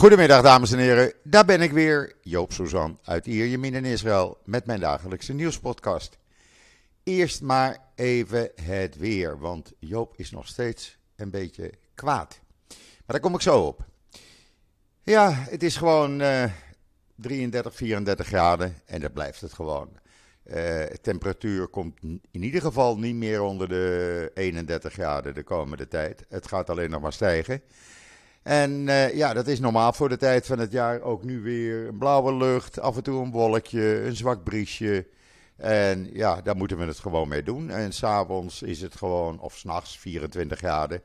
Goedemiddag dames en heren, daar ben ik weer, Joop Suzan uit Ierjemien in Israël met mijn dagelijkse nieuwspodcast. Eerst maar even het weer, want Joop is nog steeds een beetje kwaad. Maar daar kom ik zo op. Ja, het is gewoon uh, 33, 34 graden en dat blijft het gewoon. De temperatuur komt in ieder geval niet meer onder de 31 graden de komende tijd. Het gaat alleen nog maar stijgen. En uh, ja, dat is normaal voor de tijd van het jaar. Ook nu weer een blauwe lucht, af en toe een wolkje, een zwak briesje. En ja, daar moeten we het gewoon mee doen. En s'avonds is het gewoon, of s'nachts, 24 graden.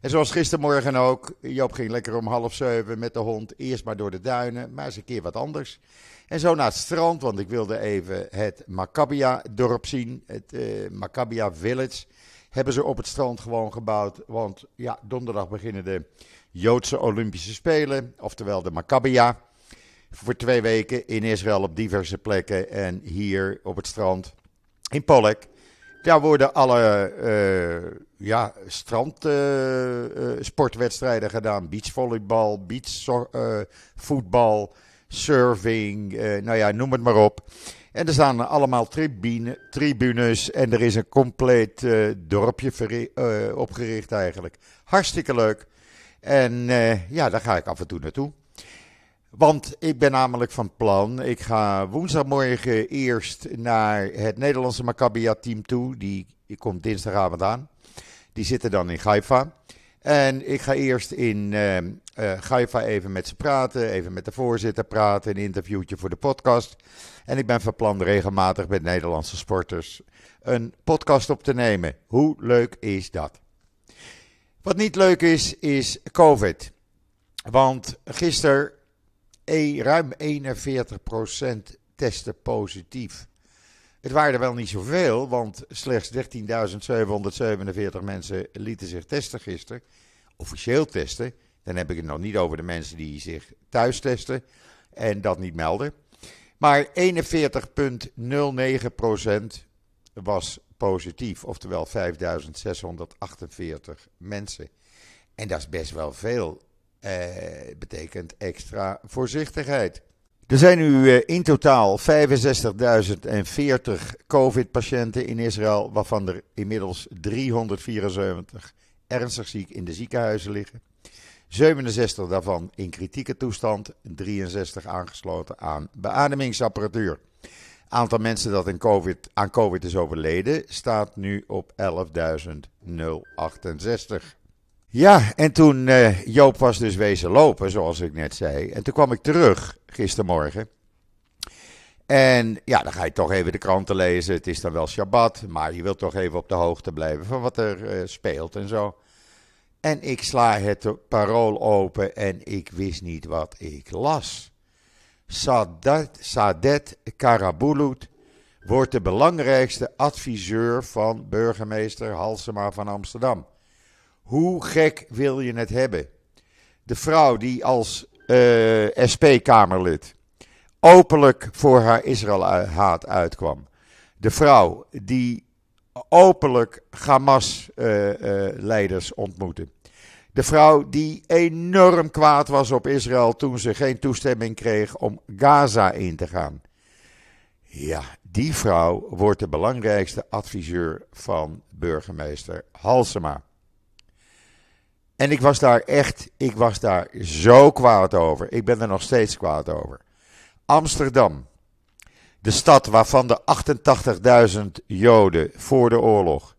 En zoals gistermorgen ook, Joop ging lekker om half zeven met de hond. Eerst maar door de duinen, maar eens een keer wat anders. En zo naar het strand, want ik wilde even het Maccabia-dorp zien. Het uh, Maccabia Village hebben ze op het strand gewoon gebouwd. Want ja, donderdag beginnen de Joodse Olympische Spelen, oftewel de Maccabia. Voor twee weken in Israël op diverse plekken en hier op het strand in Pollek. Daar worden alle uh, ja, strandsportwedstrijden uh, uh, gedaan. Beachvolleybal, beachvoetbal, surfing, nou ja, noem het maar op. En er staan allemaal tribune, tribunes en er is een compleet dorpje opgericht eigenlijk. Hartstikke leuk. En uh, ja, daar ga ik af en toe naartoe. Want ik ben namelijk van plan, ik ga woensdagmorgen eerst naar het Nederlandse Maccabia-team toe. Die, komt dinsdagavond aan. Die zitten dan in Gaifa. En ik ga eerst in uh, Gaifa even met ze praten, even met de voorzitter praten, een interviewtje voor de podcast. En ik ben van plan regelmatig met Nederlandse sporters een podcast op te nemen. Hoe leuk is dat? Wat niet leuk is, is COVID. Want gisteren e, ruim 41% testen positief. Het waren er wel niet zoveel, want slechts 13.747 mensen lieten zich testen gisteren. Officieel testen. Dan heb ik het nog niet over de mensen die zich thuis testen en dat niet melden. Maar 41,09% was positief, oftewel 5648 mensen. En dat is best wel veel. Uh, betekent extra voorzichtigheid. Er zijn nu uh, in totaal 65.040 COVID-patiënten in Israël, waarvan er inmiddels 374 ernstig ziek in de ziekenhuizen liggen. 67 daarvan in kritieke toestand, 63 aangesloten aan beademingsapparatuur aantal mensen dat in COVID, aan COVID is overleden staat nu op 11.068. Ja, en toen uh, Joop was dus wezen lopen, zoals ik net zei. En toen kwam ik terug gistermorgen. En ja, dan ga je toch even de kranten lezen. Het is dan wel Shabbat, maar je wilt toch even op de hoogte blijven van wat er uh, speelt en zo. En ik sla het parool open en ik wist niet wat ik las. Sadet, Sadet Karabulut wordt de belangrijkste adviseur van burgemeester Halsema van Amsterdam. Hoe gek wil je het hebben? De vrouw die als eh, SP-Kamerlid openlijk voor haar Israël-haat uitkwam. De vrouw die openlijk Hamas-leiders uh, uh, ontmoette. De vrouw die enorm kwaad was op Israël toen ze geen toestemming kreeg om Gaza in te gaan. Ja, die vrouw wordt de belangrijkste adviseur van burgemeester Halsema. En ik was daar echt, ik was daar zo kwaad over. Ik ben er nog steeds kwaad over. Amsterdam, de stad waarvan de 88.000 Joden voor de oorlog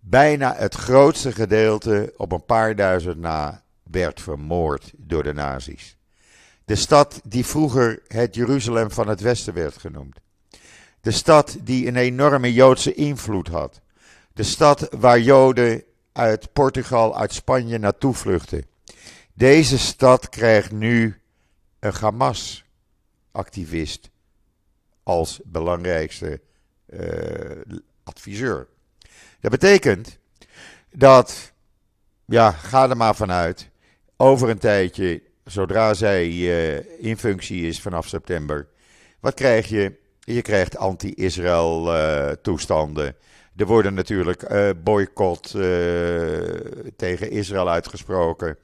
bijna het grootste gedeelte op een paar duizend na werd vermoord door de nazi's. De stad die vroeger het Jeruzalem van het Westen werd genoemd. De stad die een enorme Joodse invloed had. De stad waar Joden uit Portugal, uit Spanje naartoe vluchten. Deze stad krijgt nu een Hamas-activist als belangrijkste uh, adviseur. Dat betekent dat, ja, ga er maar vanuit, over een tijdje, zodra zij uh, in functie is vanaf september, wat krijg je? Je krijgt anti-Israël uh, toestanden. Er worden natuurlijk uh, boycott tegen Israël uitgesproken.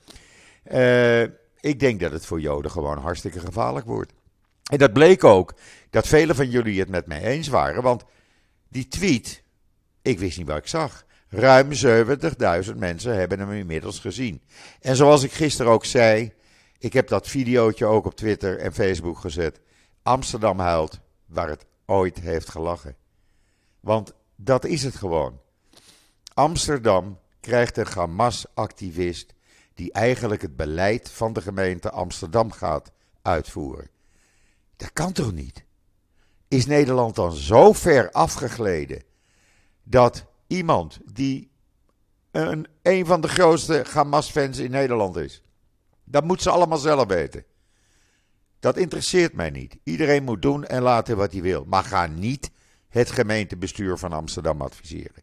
ik denk dat het voor Joden gewoon hartstikke gevaarlijk wordt. En dat bleek ook dat velen van jullie het met mij eens waren, want die tweet, ik wist niet wat ik zag. Ruim 70.000 mensen hebben hem inmiddels gezien. En zoals ik gisteren ook zei, ik heb dat videootje ook op Twitter en Facebook gezet. Amsterdam huilt waar het ooit heeft gelachen. Want dat is het gewoon. Amsterdam krijgt een Hamas-activist die eigenlijk het beleid van de gemeente Amsterdam gaat uitvoeren. Dat kan toch niet? Is Nederland dan zo ver afgegleden dat iemand die een, een van de grootste Hamas-fans in Nederland is, dat moet ze allemaal zelf weten. Dat interesseert mij niet. Iedereen moet doen en laten wat hij wil. Maar ga niet het gemeentebestuur van Amsterdam adviseren.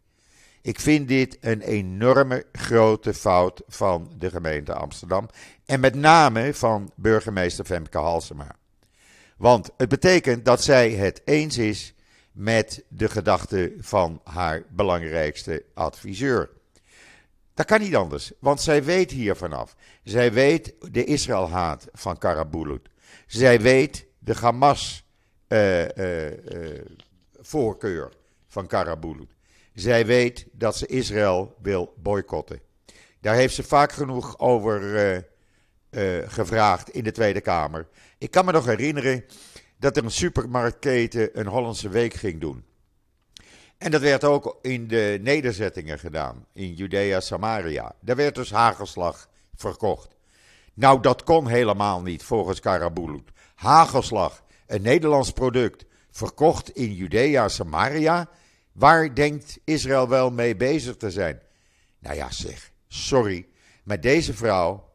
Ik vind dit een enorme grote fout van de gemeente Amsterdam. En met name van burgemeester Femke Halsema. Want het betekent dat zij het eens is met de gedachten van haar belangrijkste adviseur. Dat kan niet anders, want zij weet hier vanaf. Zij weet de Israëlhaat van Karabulut. Zij weet de Hamas uh, uh, uh, voorkeur van Karabulut. Zij weet dat ze Israël wil boycotten. Daar heeft ze vaak genoeg over gevraagd in de Tweede Kamer. Ik kan me nog herinneren dat er een supermarktketen een Hollandse week ging doen. En dat werd ook in de nederzettingen gedaan, in Judea, Samaria. Daar werd dus hagelslag verkocht. Nou, dat kon helemaal niet volgens Karabulut. Hagelslag, een Nederlands product, verkocht in Judea, Samaria. Waar denkt Israël wel mee bezig te zijn? Nou ja, zeg, sorry, maar deze vrouw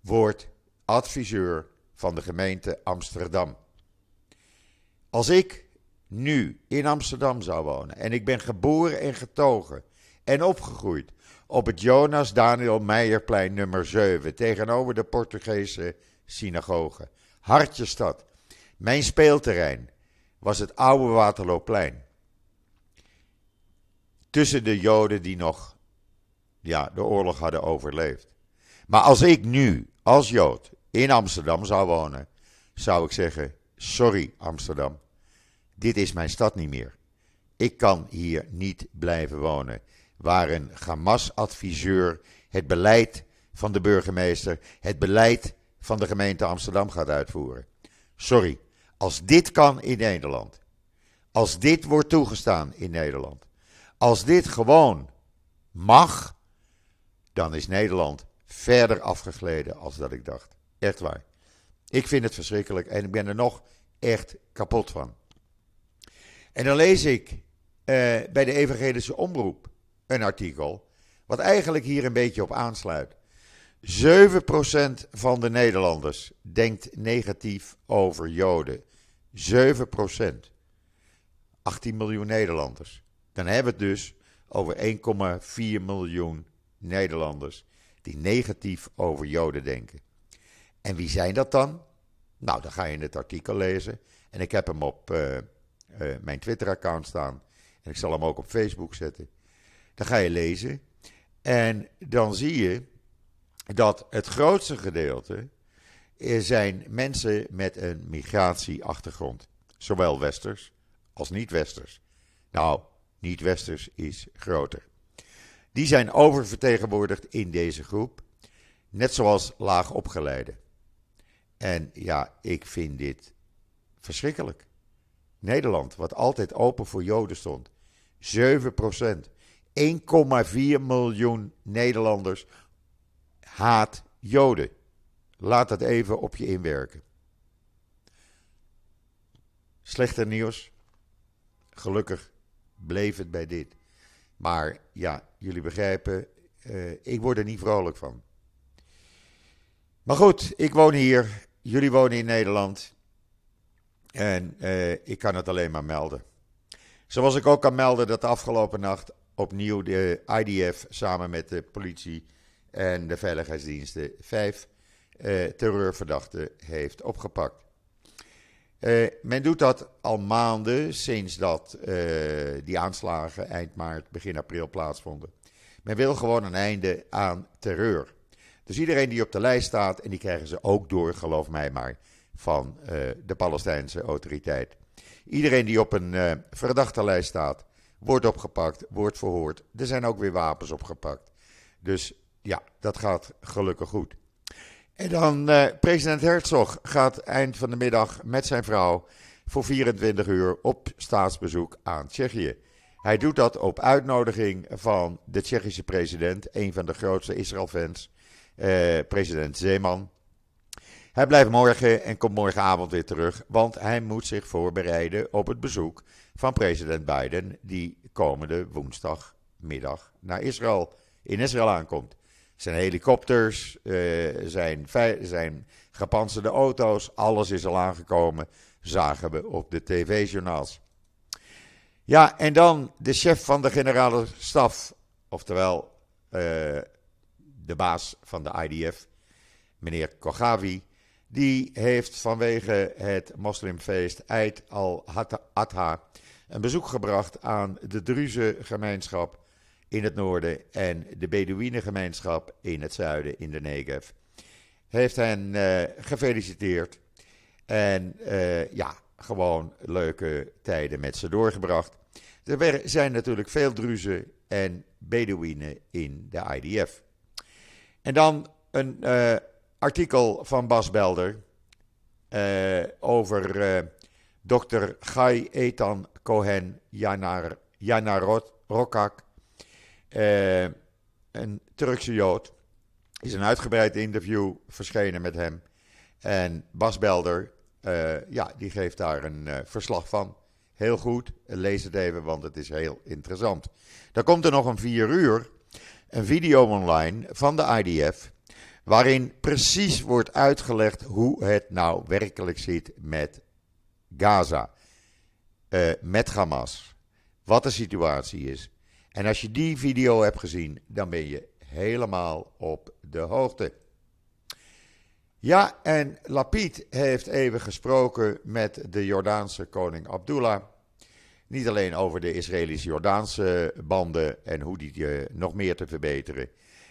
wordt adviseur van de gemeente Amsterdam. Als ik nu in Amsterdam zou wonen en ik ben geboren en getogen en opgegroeid op het Jonas Daniel Meijerplein nummer 7 tegenover de Portugese synagoge, Hartjestad. Mijn speelterrein was het oude Waterlooplein. Tussen de Joden die nog ja, de oorlog hadden overleefd. Maar als ik nu als Jood in Amsterdam zou wonen, zou ik zeggen: Sorry Amsterdam, dit is mijn stad niet meer. Ik kan hier niet blijven wonen. Waar een Hamas-adviseur het beleid van de burgemeester, het beleid van de gemeente Amsterdam gaat uitvoeren. Sorry, als dit kan in Nederland, als dit wordt toegestaan in Nederland, als dit gewoon mag, dan is Nederland verder afgegleden als dat ik dacht. Echt waar. Ik vind het verschrikkelijk en ik ben er nog echt kapot van. En dan lees ik uh, bij de Evangelische Omroep een artikel, wat eigenlijk hier een beetje op aansluit. 7% van de Nederlanders denkt negatief over Joden. 7%. 18 miljoen Nederlanders. Dan hebben we het dus over 1,4 miljoen Nederlanders die negatief over Joden denken. En wie zijn dat dan? Nou, dan ga je het artikel lezen. En ik heb hem op uh, uh, mijn Twitter-account staan. En ik zal hem ook op Facebook zetten. Dan ga je lezen. En dan zie je dat het grootste gedeelte zijn mensen met een migratieachtergrond. Zowel westers als niet-westers. Nou, niet-westers is groter. Die zijn oververtegenwoordigd in deze groep. Net zoals laagopgeleiden. En ja, ik vind dit verschrikkelijk. Nederland, wat altijd open voor Joden stond, 7 procent. 1,4 miljoen Nederlanders haat Joden. Laat dat even op je inwerken. Slechter nieuws. Gelukkig bleef het bij dit. Maar ja, jullie begrijpen, uh, ik word er niet vrolijk van. Maar goed, ik woon hier Jullie wonen in Nederland. En eh, ik kan het alleen maar melden. Zoals ik ook kan melden dat de afgelopen nacht opnieuw de IDF samen met de politie en de veiligheidsdiensten vijf eh, terreurverdachten heeft opgepakt. Uh, men doet dat al maanden sinds dat die aanslagen eind maart, begin april plaatsvonden. Men wil gewoon een einde aan terreur. Dus iedereen die op de lijst staat, en die krijgen ze ook door, geloof mij maar, van de Palestijnse autoriteit. Iedereen die op een uh, verdachte lijst staat, wordt opgepakt, wordt verhoord. Er zijn ook weer wapens opgepakt. Dus ja, dat gaat gelukkig goed. En dan uh, president Herzog gaat eind van de middag met zijn vrouw voor 24 uur op staatsbezoek aan Tsjechië. Hij doet dat op uitnodiging van de Tsjechische president, een van de grootste Israël-fans, eh, president Zeeman. Hij blijft morgen en komt morgenavond weer terug, want hij moet zich voorbereiden op het bezoek van president Biden, die komende woensdagmiddag naar Israël, in Israël aankomt. Zijn helikopters, uh, zijn, zijn auto's, alles is al aangekomen, zagen we op de tv-journaals. Ja, en dan de chef van de generale staf, oftewel uh, de baas van de IDF, meneer Kogavi, die heeft vanwege het moslimfeest Eid al-Adha een bezoek gebracht aan de Druze gemeenschap in het noorden en de Bedouinengemeenschap in het zuiden, in de Negev. Heeft hen uh, gefeliciteerd en uh, ja, gewoon leuke tijden met ze doorgebracht. Er zijn natuurlijk veel Druzen en Bedouinen in de IDF. En dan een uh, artikel van Bas Belder uh, over uh, dokter Gai Etan Cohen Yanar, Rokak, een Turkse Jood. is een uitgebreid interview verschenen met hem. En Bas Belder, ja, die geeft daar een verslag van. Heel goed, lees het even, want het is heel interessant. Dan komt er nog een vier uur, een video online van de IDF waarin precies wordt uitgelegd hoe het nou werkelijk zit met Gaza, uh, met Hamas, wat de situatie is. En als je die video hebt gezien, dan ben je helemaal op de hoogte. Ja, en Lapid heeft even gesproken met de Jordaanse koning Abdullah. Niet alleen over de Israëlisch-Jordaanse banden en hoe die uh, nog meer te verbeteren.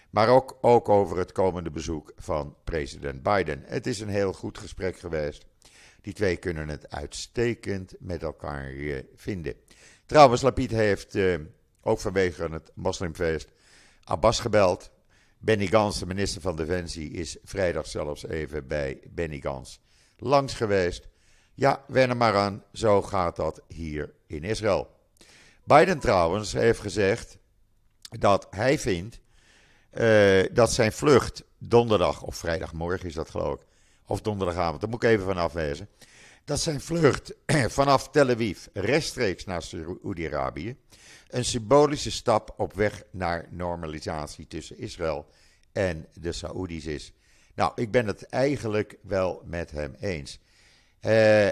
Maar ook, ook over het komende bezoek van president Biden. Het is een heel goed gesprek geweest. Die twee kunnen het uitstekend met elkaar eh, vinden. Trouwens, Lapid heeft eh, ook vanwege het moslimfeest Abbas gebeld. Benny Gans, de minister van Defensie, is vrijdag zelfs even bij Benny Gans langs geweest. Ja, wen er maar aan, zo gaat dat hier in Israël. Biden trouwens heeft gezegd dat hij vindt uh, dat zijn vlucht donderdag of vrijdagmorgen is dat geloof ik, of donderdagavond, daar moet ik even van afwezen. Dat zijn vlucht vanaf Tel Aviv rechtstreeks naar Saoedi-Arabië een symbolische stap op weg naar normalisatie tussen Israël en de Saoedi's is. Nou, ik ben het eigenlijk wel met hem eens. Uh,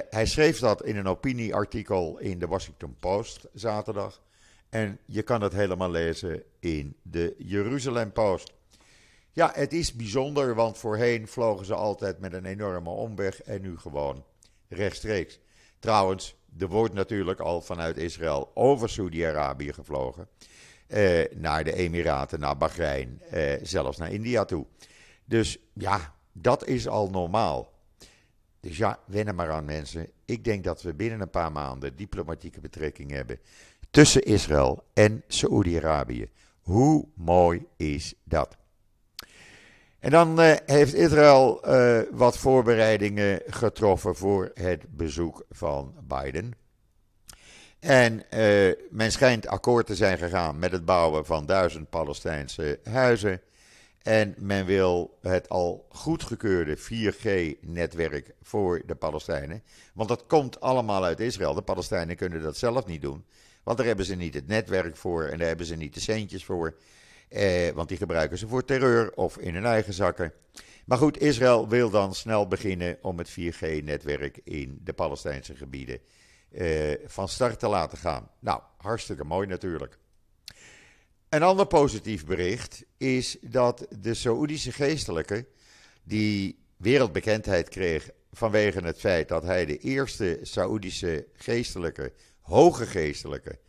hij schreef dat in een opinieartikel in de Washington Post zaterdag. En je kan het helemaal lezen in de Jeruzalem Post. Ja, het is bijzonder, want voorheen vlogen ze altijd met een enorme omweg en nu gewoon rechtstreeks. Trouwens, er wordt natuurlijk al vanuit Israël over Saudi-Arabië gevlogen. Eh, naar de Emiraten, naar Bahrein, eh, zelfs naar India toe. Dus ja, dat is al normaal. Dus ja, wennen maar aan mensen. Ik denk dat we binnen een paar maanden diplomatieke betrekking hebben tussen Israël en Saoedi-Arabië. Hoe mooi is dat? En dan uh, heeft Israël uh, wat voorbereidingen getroffen voor het bezoek van Biden. En uh, men schijnt akkoord te zijn gegaan met het bouwen van duizend Palestijnse huizen. En men wil het al goedgekeurde 4G-netwerk voor de Palestijnen. Want dat komt allemaal uit Israël. De Palestijnen kunnen dat zelf niet doen. Want daar hebben ze niet het netwerk voor en daar hebben ze niet de centjes voor. Eh, want die gebruiken ze voor terreur of in hun eigen zakken. Maar goed, Israël wil dan snel beginnen om het 4G-netwerk in de Palestijnse gebieden eh, van start te laten gaan. Nou, hartstikke mooi natuurlijk. Een ander positief bericht is dat de Saoedische geestelijke, die wereldbekendheid kreeg vanwege het feit dat hij de eerste Saoedische geestelijke hoge geestelijke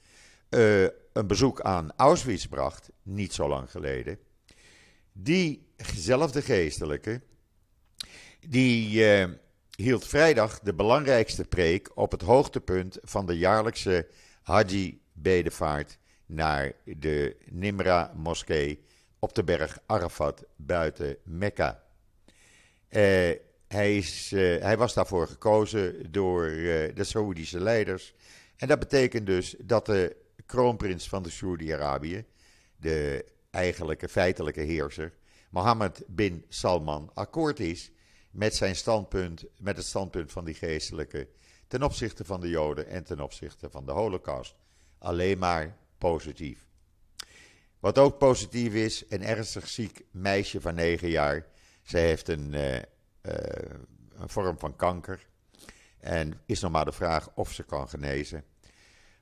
uh, een bezoek aan Auschwitz bracht, niet zo lang geleden. Die diezelfde geestelijke, die hield vrijdag de belangrijkste preek op het hoogtepunt van de jaarlijkse Haji-bedevaart naar de Nimra-moskee op de berg Arafat buiten Mekka. Uh, hij, uh, hij, was daarvoor gekozen door uh, de Saoedische leiders. En dat betekent dus dat de kroonprins van de Saoedi-Arabië, de eigenlijke feitelijke heerser, Mohammed bin Salman, akkoord is met zijn standpunt, met het standpunt van die geestelijke ten opzichte van de Joden en ten opzichte van de Holocaust. Alleen maar positief. Wat ook positief is, een ernstig ziek meisje van 9 jaar. Zij heeft een, uh, uh, een vorm van kanker. En is nog maar de vraag of ze kan genezen.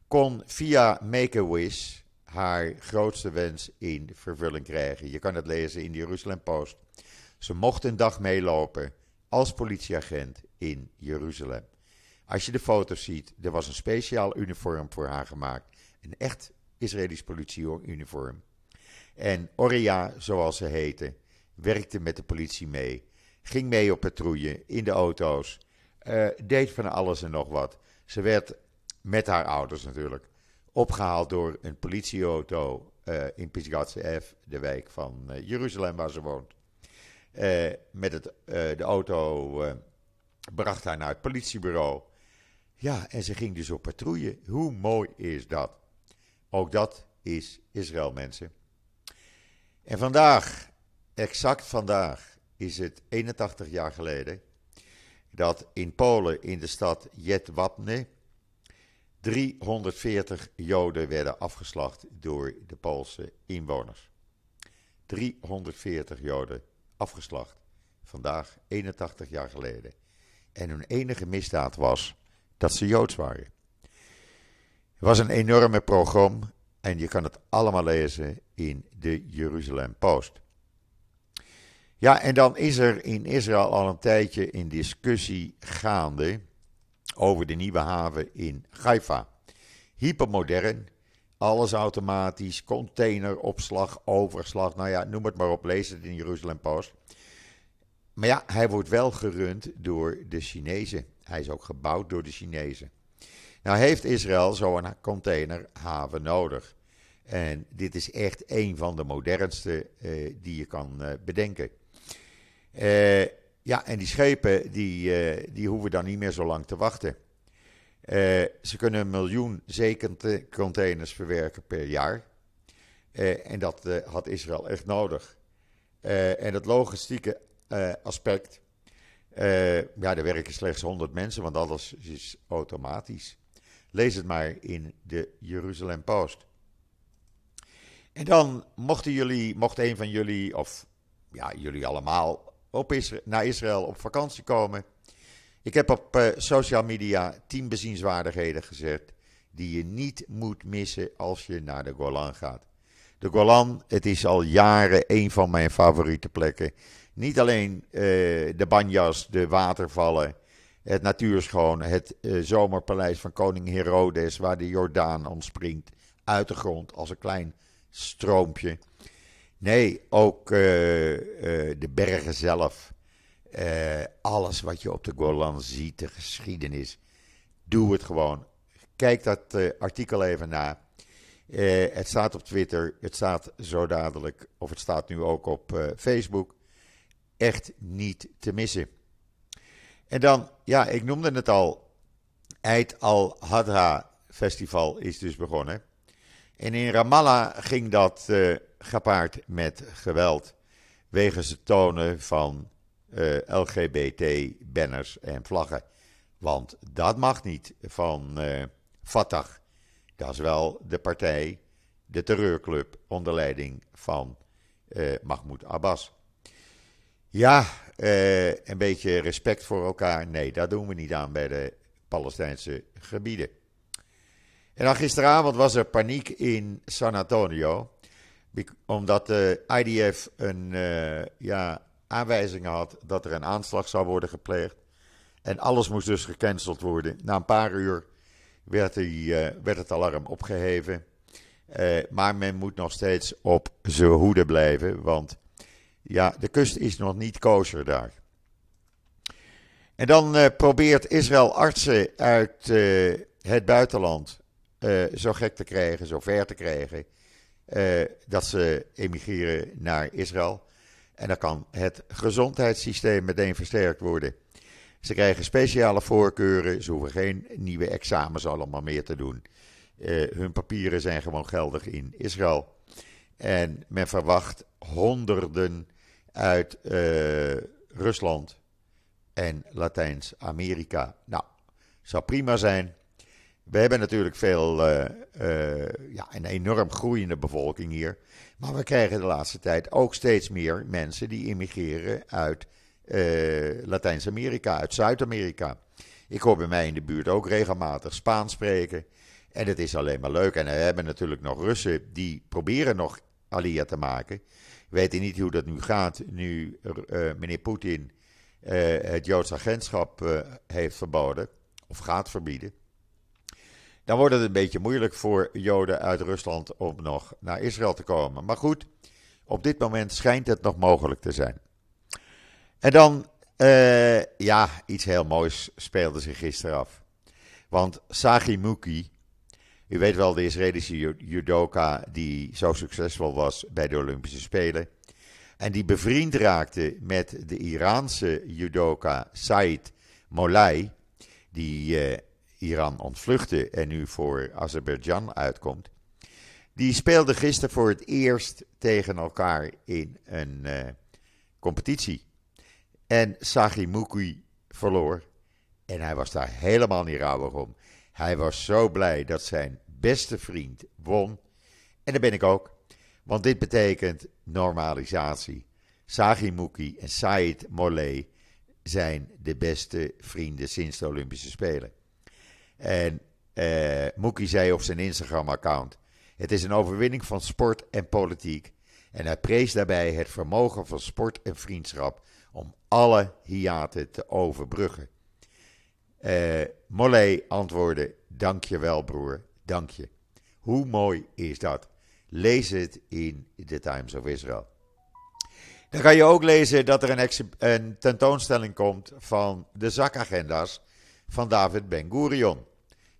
Kon via Make-A-Wish haar grootste wens in vervulling krijgen. Je kan het lezen in de Jeruzalem Post. Ze mocht een dag meelopen als politieagent in Jeruzalem. Als je de foto's ziet, er was een speciaal uniform voor haar gemaakt. Een echt Israëlisch politieuniform. En Oria, zoals ze heette, werkte met de politie mee. Ging mee op patrouille in de auto's. Uh, deed van alles en nog wat. Ze werd met haar ouders natuurlijk opgehaald door een politieauto uh, in Pisgatse F, de wijk van uh, Jeruzalem waar ze woont. met het, de auto bracht haar naar het politiebureau. Ja, en ze ging dus op patrouille. Hoe mooi is dat? Ook dat is Israël, mensen. En vandaag, exact vandaag, is het 81 jaar geleden dat in Polen, in de stad Jedwabne, 340 Joden werden afgeslacht door de Poolse inwoners. 340 Joden afgeslacht. Vandaag, 81 jaar geleden. En hun enige misdaad was dat ze Joods waren. Het was een enorme programma en je kan het allemaal lezen in de Jeruzalem Post. Ja, en dan is er in Israël al een tijdje een discussie gaande over de nieuwe haven in Haifa. Hypermodern, alles automatisch, containeropslag, overslag, nou ja, noem het maar op, lees het in Jeruzalem Post. Maar ja, hij wordt wel gerund door de Chinezen. Hij is ook gebouwd door de Chinezen. Nou heeft Israël zo'n containerhaven nodig. En dit is echt een van de modernste uh, die je kan uh, bedenken. Uh, ja, en die schepen die, die hoeven dan niet meer zo lang te wachten. ze kunnen een miljoen zeecontainers verwerken per jaar. en dat had Israël echt nodig. en het logistieke aspect. ja, er werken slechts 100 mensen, want alles is automatisch. Lees het maar in de Jeruzalem Post. En dan mochten jullie, mocht een van jullie, of ja, jullie allemaal, op naar Israël op vakantie komen. Ik heb op uh, social media tien bezienswaardigheden gezet die je niet moet missen als je naar de Golan gaat. De Golan, het is al jaren een van mijn favoriete plekken. Niet alleen uh, de banjas, de watervallen, het natuurschoon, het uh, zomerpaleis van koning Herodes, waar de Jordaan ontspringt uit de grond als een klein stroompje. Nee, ook uh, uh, de bergen zelf. Alles wat je op de Golan ziet, de geschiedenis. Doe het gewoon. Kijk dat artikel even na. het staat op Twitter, het staat zo dadelijk, of het staat nu ook op Facebook. Echt niet te missen. En dan, ja, ik noemde het al. Eid al-Hadha Festival is dus begonnen. En in Ramallah ging dat uh, gepaard met geweld. Wegens het tonen van eh, LGBT-banners en vlaggen. Want dat mag niet van uh, Fatah. Dat is wel de partij, de terreurclub onder leiding van Mahmoud Abbas. Ja, een beetje respect voor elkaar. Nee, dat doen we niet aan bij de Palestijnse gebieden. En dan gisteravond was er paniek in San Antonio. Omdat de IDF een uh, ja, aanwijzing had dat er een aanslag zou worden gepleegd. En alles moest dus gecanceld worden. Na een paar uur werd, die, uh, werd het alarm opgeheven. Maar men moet nog steeds op zijn hoede blijven. Want Ja, de kust is nog niet kosher daar. En dan uh, probeert Israël artsen uit uh, het buitenland uh, zo gek te krijgen, zo ver te krijgen, dat ze emigreren naar Israël. En dan kan het gezondheidssysteem meteen versterkt worden. Ze krijgen speciale voorkeuren, ze hoeven geen nieuwe examens allemaal meer te doen. hun papieren zijn gewoon geldig in Israël. En men verwacht honderden uit Rusland, en Latijns-Amerika. Nou, zou prima zijn. We hebben natuurlijk veel, uh, uh, ja, een enorm groeiende bevolking hier. Maar we krijgen de laatste tijd ook steeds meer mensen die immigreren uit Latijns-Amerika, uit Zuid-Amerika. Ik hoor bij mij in de buurt ook regelmatig Spaans spreken. En het is alleen maar leuk. En we hebben natuurlijk nog Russen die proberen nog Alia te maken. Weten niet hoe dat nu gaat, nu meneer Poetin uh, het Joods agentschap uh, heeft verboden, of gaat verbieden, dan wordt het een beetje moeilijk voor Joden uit Rusland om nog naar Israël te komen. Maar goed, op dit moment schijnt het nog mogelijk te zijn. En dan, ja, iets heel moois speelde zich gisteren af. Want Sagi Muki, u weet wel, de Israëlische judoka die zo succesvol was bij de Olympische Spelen. En die bevriend raakte met de Iraanse judoka Said Molay, die uh, Iran ontvluchtte en nu voor Azerbeidzjan uitkomt. Die speelde gisteren voor het eerst tegen elkaar in een uh, competitie. En Sagimuki verloor. En hij was daar helemaal niet rouwig om. Hij was zo blij dat zijn beste vriend won. En daar ben ik ook. Want dit betekent normalisatie. Sagimuki en Said Molay zijn de beste vrienden sinds de Olympische Spelen. En Muki zei op zijn Instagram-account: Het is een overwinning van sport en politiek. En hij prees daarbij het vermogen van sport en vriendschap om alle hiaten te overbruggen. Uh, Molay antwoordde: Dank je wel, broer, dank je. Hoe mooi is dat? Lees het in The Times of Israel. Dan kan je ook lezen dat er een, een tentoonstelling komt van de zakagenda's van David Ben-Gurion.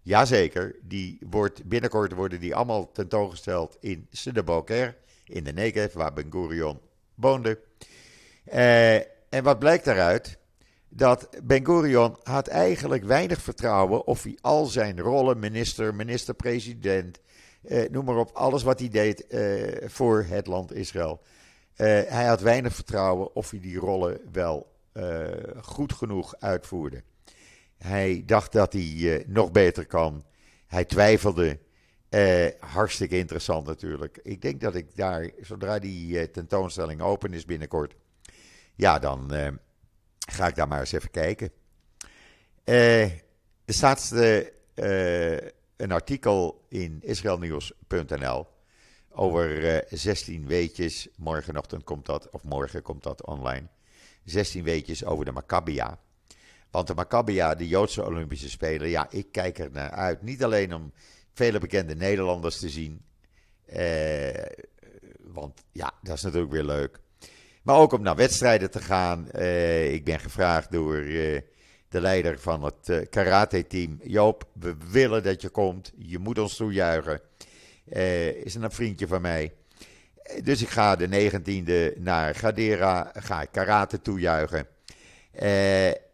Jazeker, die wordt, binnenkort worden die allemaal tentoongesteld in Sedeboker, in de Negev, waar Ben-Gurion woonde. Eh, en wat blijkt daaruit? Dat Ben-Gurion had eigenlijk weinig vertrouwen of hij al zijn rollen, minister, minister-president, eh, noem maar op, alles wat hij deed eh, voor het land Israël. Eh, hij had weinig vertrouwen of hij die rollen wel eh, goed genoeg uitvoerde. Hij dacht dat hij eh, nog beter kan. Hij twijfelde. hartstikke interessant natuurlijk. Ik denk dat ik daar, zodra die tentoonstelling open is binnenkort, ja, dan ga ik daar maar eens even kijken. er staat een artikel in israelnieuws.nl over 16 eh, weetjes. Morgenochtend komt dat, of morgen komt dat online. 16 weetjes over de Maccabia. Want de Maccabia, de Joodse Olympische Spelen, ja, ik kijk er naar uit. Niet alleen om vele bekende Nederlanders te zien. Eh, want ja, dat is natuurlijk weer leuk. Maar ook om naar wedstrijden te gaan. Eh, ik ben gevraagd door eh, de leider van het uh, karate-team. Joop, we willen dat je komt. Je moet ons toejuichen. Is een vriendje van mij. Dus ik ga de 19e naar Gadera, ga ik karate toejuichen.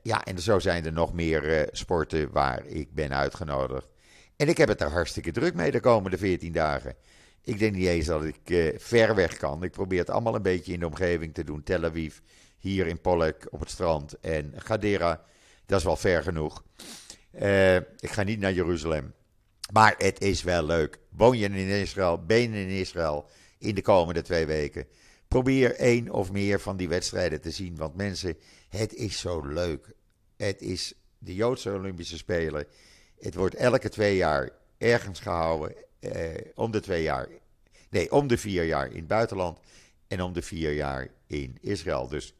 Ja, en zo zijn er nog meer sporten waar ik ben uitgenodigd. En ik heb het er hartstikke druk mee de komende 14 dagen. Ik denk niet eens dat ik ver weg kan. Ik probeer het allemaal een beetje in de omgeving te doen. Tel Aviv, hier in Pollek op het strand. En Gadera, dat is wel ver genoeg. ik ga niet naar Jeruzalem. Maar het is wel leuk. Woon je in Israël, ben je in Israël in de komende twee weken. Probeer één of meer van die wedstrijden te zien. Want mensen, het is zo leuk. Het is de Joodse Olympische Spelen. Het wordt elke twee jaar ergens gehouden. Eh, om de twee jaar. Nee, om de vier jaar in het buitenland. En om de vier jaar in Israël. Dus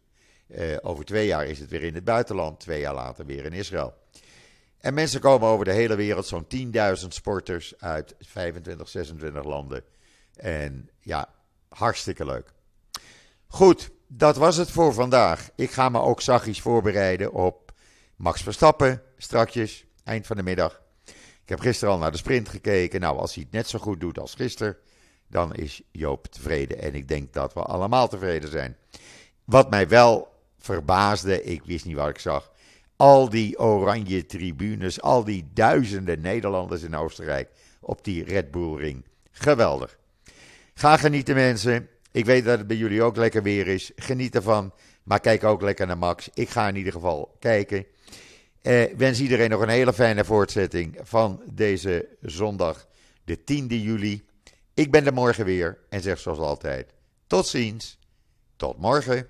eh, over twee jaar is het weer in het buitenland. Twee jaar later weer in Israël. En mensen komen over de hele wereld, zo'n 10.000 sporters uit 25, 26 landen. En ja, hartstikke leuk. Goed, dat was het voor vandaag. Ik ga me ook zachtjes voorbereiden op Max Verstappen strakjes, eind van de middag. Ik heb gisteren al naar de sprint gekeken. Nou, als hij het net zo goed doet als gisteren, dan is Joop tevreden. En ik denk dat we allemaal tevreden zijn. Wat mij wel verbaasde, ik wist niet wat ik zag. Al die oranje tribunes, al die duizenden Nederlanders in Oostenrijk op die Red Bull Ring. Geweldig. Ga genieten mensen. Ik weet dat het bij jullie ook lekker weer is. Geniet ervan. Maar kijk ook lekker naar Max. Ik ga in ieder geval kijken. Eh, wens iedereen nog een hele fijne voortzetting van deze zondag, de 10e juli. Ik ben er morgen weer en zeg zoals altijd: tot ziens, tot morgen.